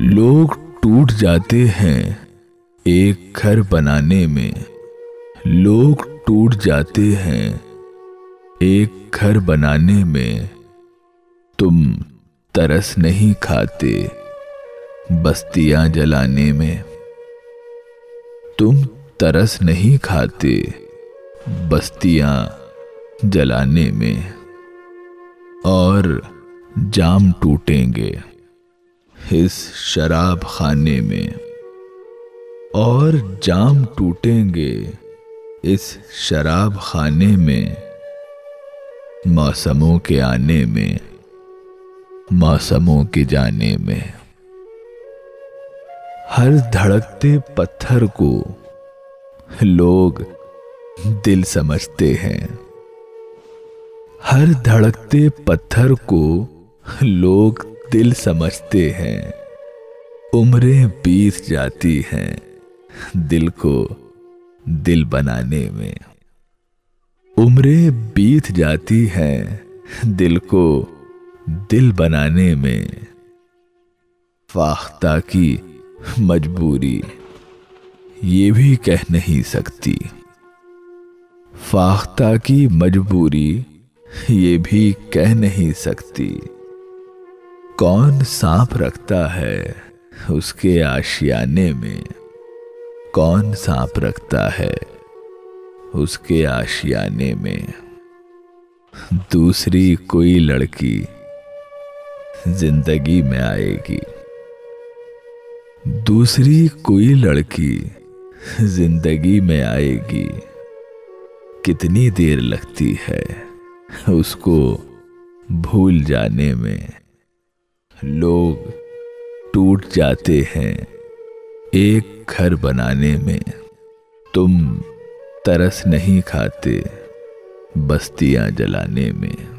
لوگ ٹوٹ جاتے ہیں ایک گھر بنانے میں۔ لوگ ٹوٹ جاتے ہیں ایک گھر بنانے میں۔ تم ترس نہیں کھاتے بستیاں جلانے میں۔ تم ترس نہیں کھاتے بستیاں جلانے میں۔ اور جام ٹوٹیں گے۔ اس شراب خانے میں۔ اور جام ٹوٹیں گے اس شراب خانے میں۔ موسموں کے آنے میں، موسموں کے جانے میں۔ ہر دھڑکتے پتھر کو لوگ دل سمجھتے ہیں۔ ہر دھڑکتے پتھر کو لوگ دل سمجھتے ہیں۔ عمریں بیت جاتی ہیں دل کو دل بنانے میں۔ عمریں بیت جاتی ہیں دل کو دل بنانے میں۔ فاختہ کی مجبوری یہ بھی کہہ نہیں سکتی۔ فاختہ کی مجبوری یہ بھی کہہ نہیں سکتی۔ کون سانپ رکھتا ہے اس کے آشیانے میں؟ کون سانپ رکھتا ہے اس کے آشیانے میں؟ دوسری کوئی لڑکی زندگی میں آئے گی۔ دوسری کوئی لڑکی زندگی میں آئے گی۔ کتنی دیر لگتی ہے اس کو بھول جانے میں؟ لوگ ٹوٹ جاتے ہیں ایک گھر بنانے میں۔ تم ترس نہیں کھاتے بستیاں جلانے میں۔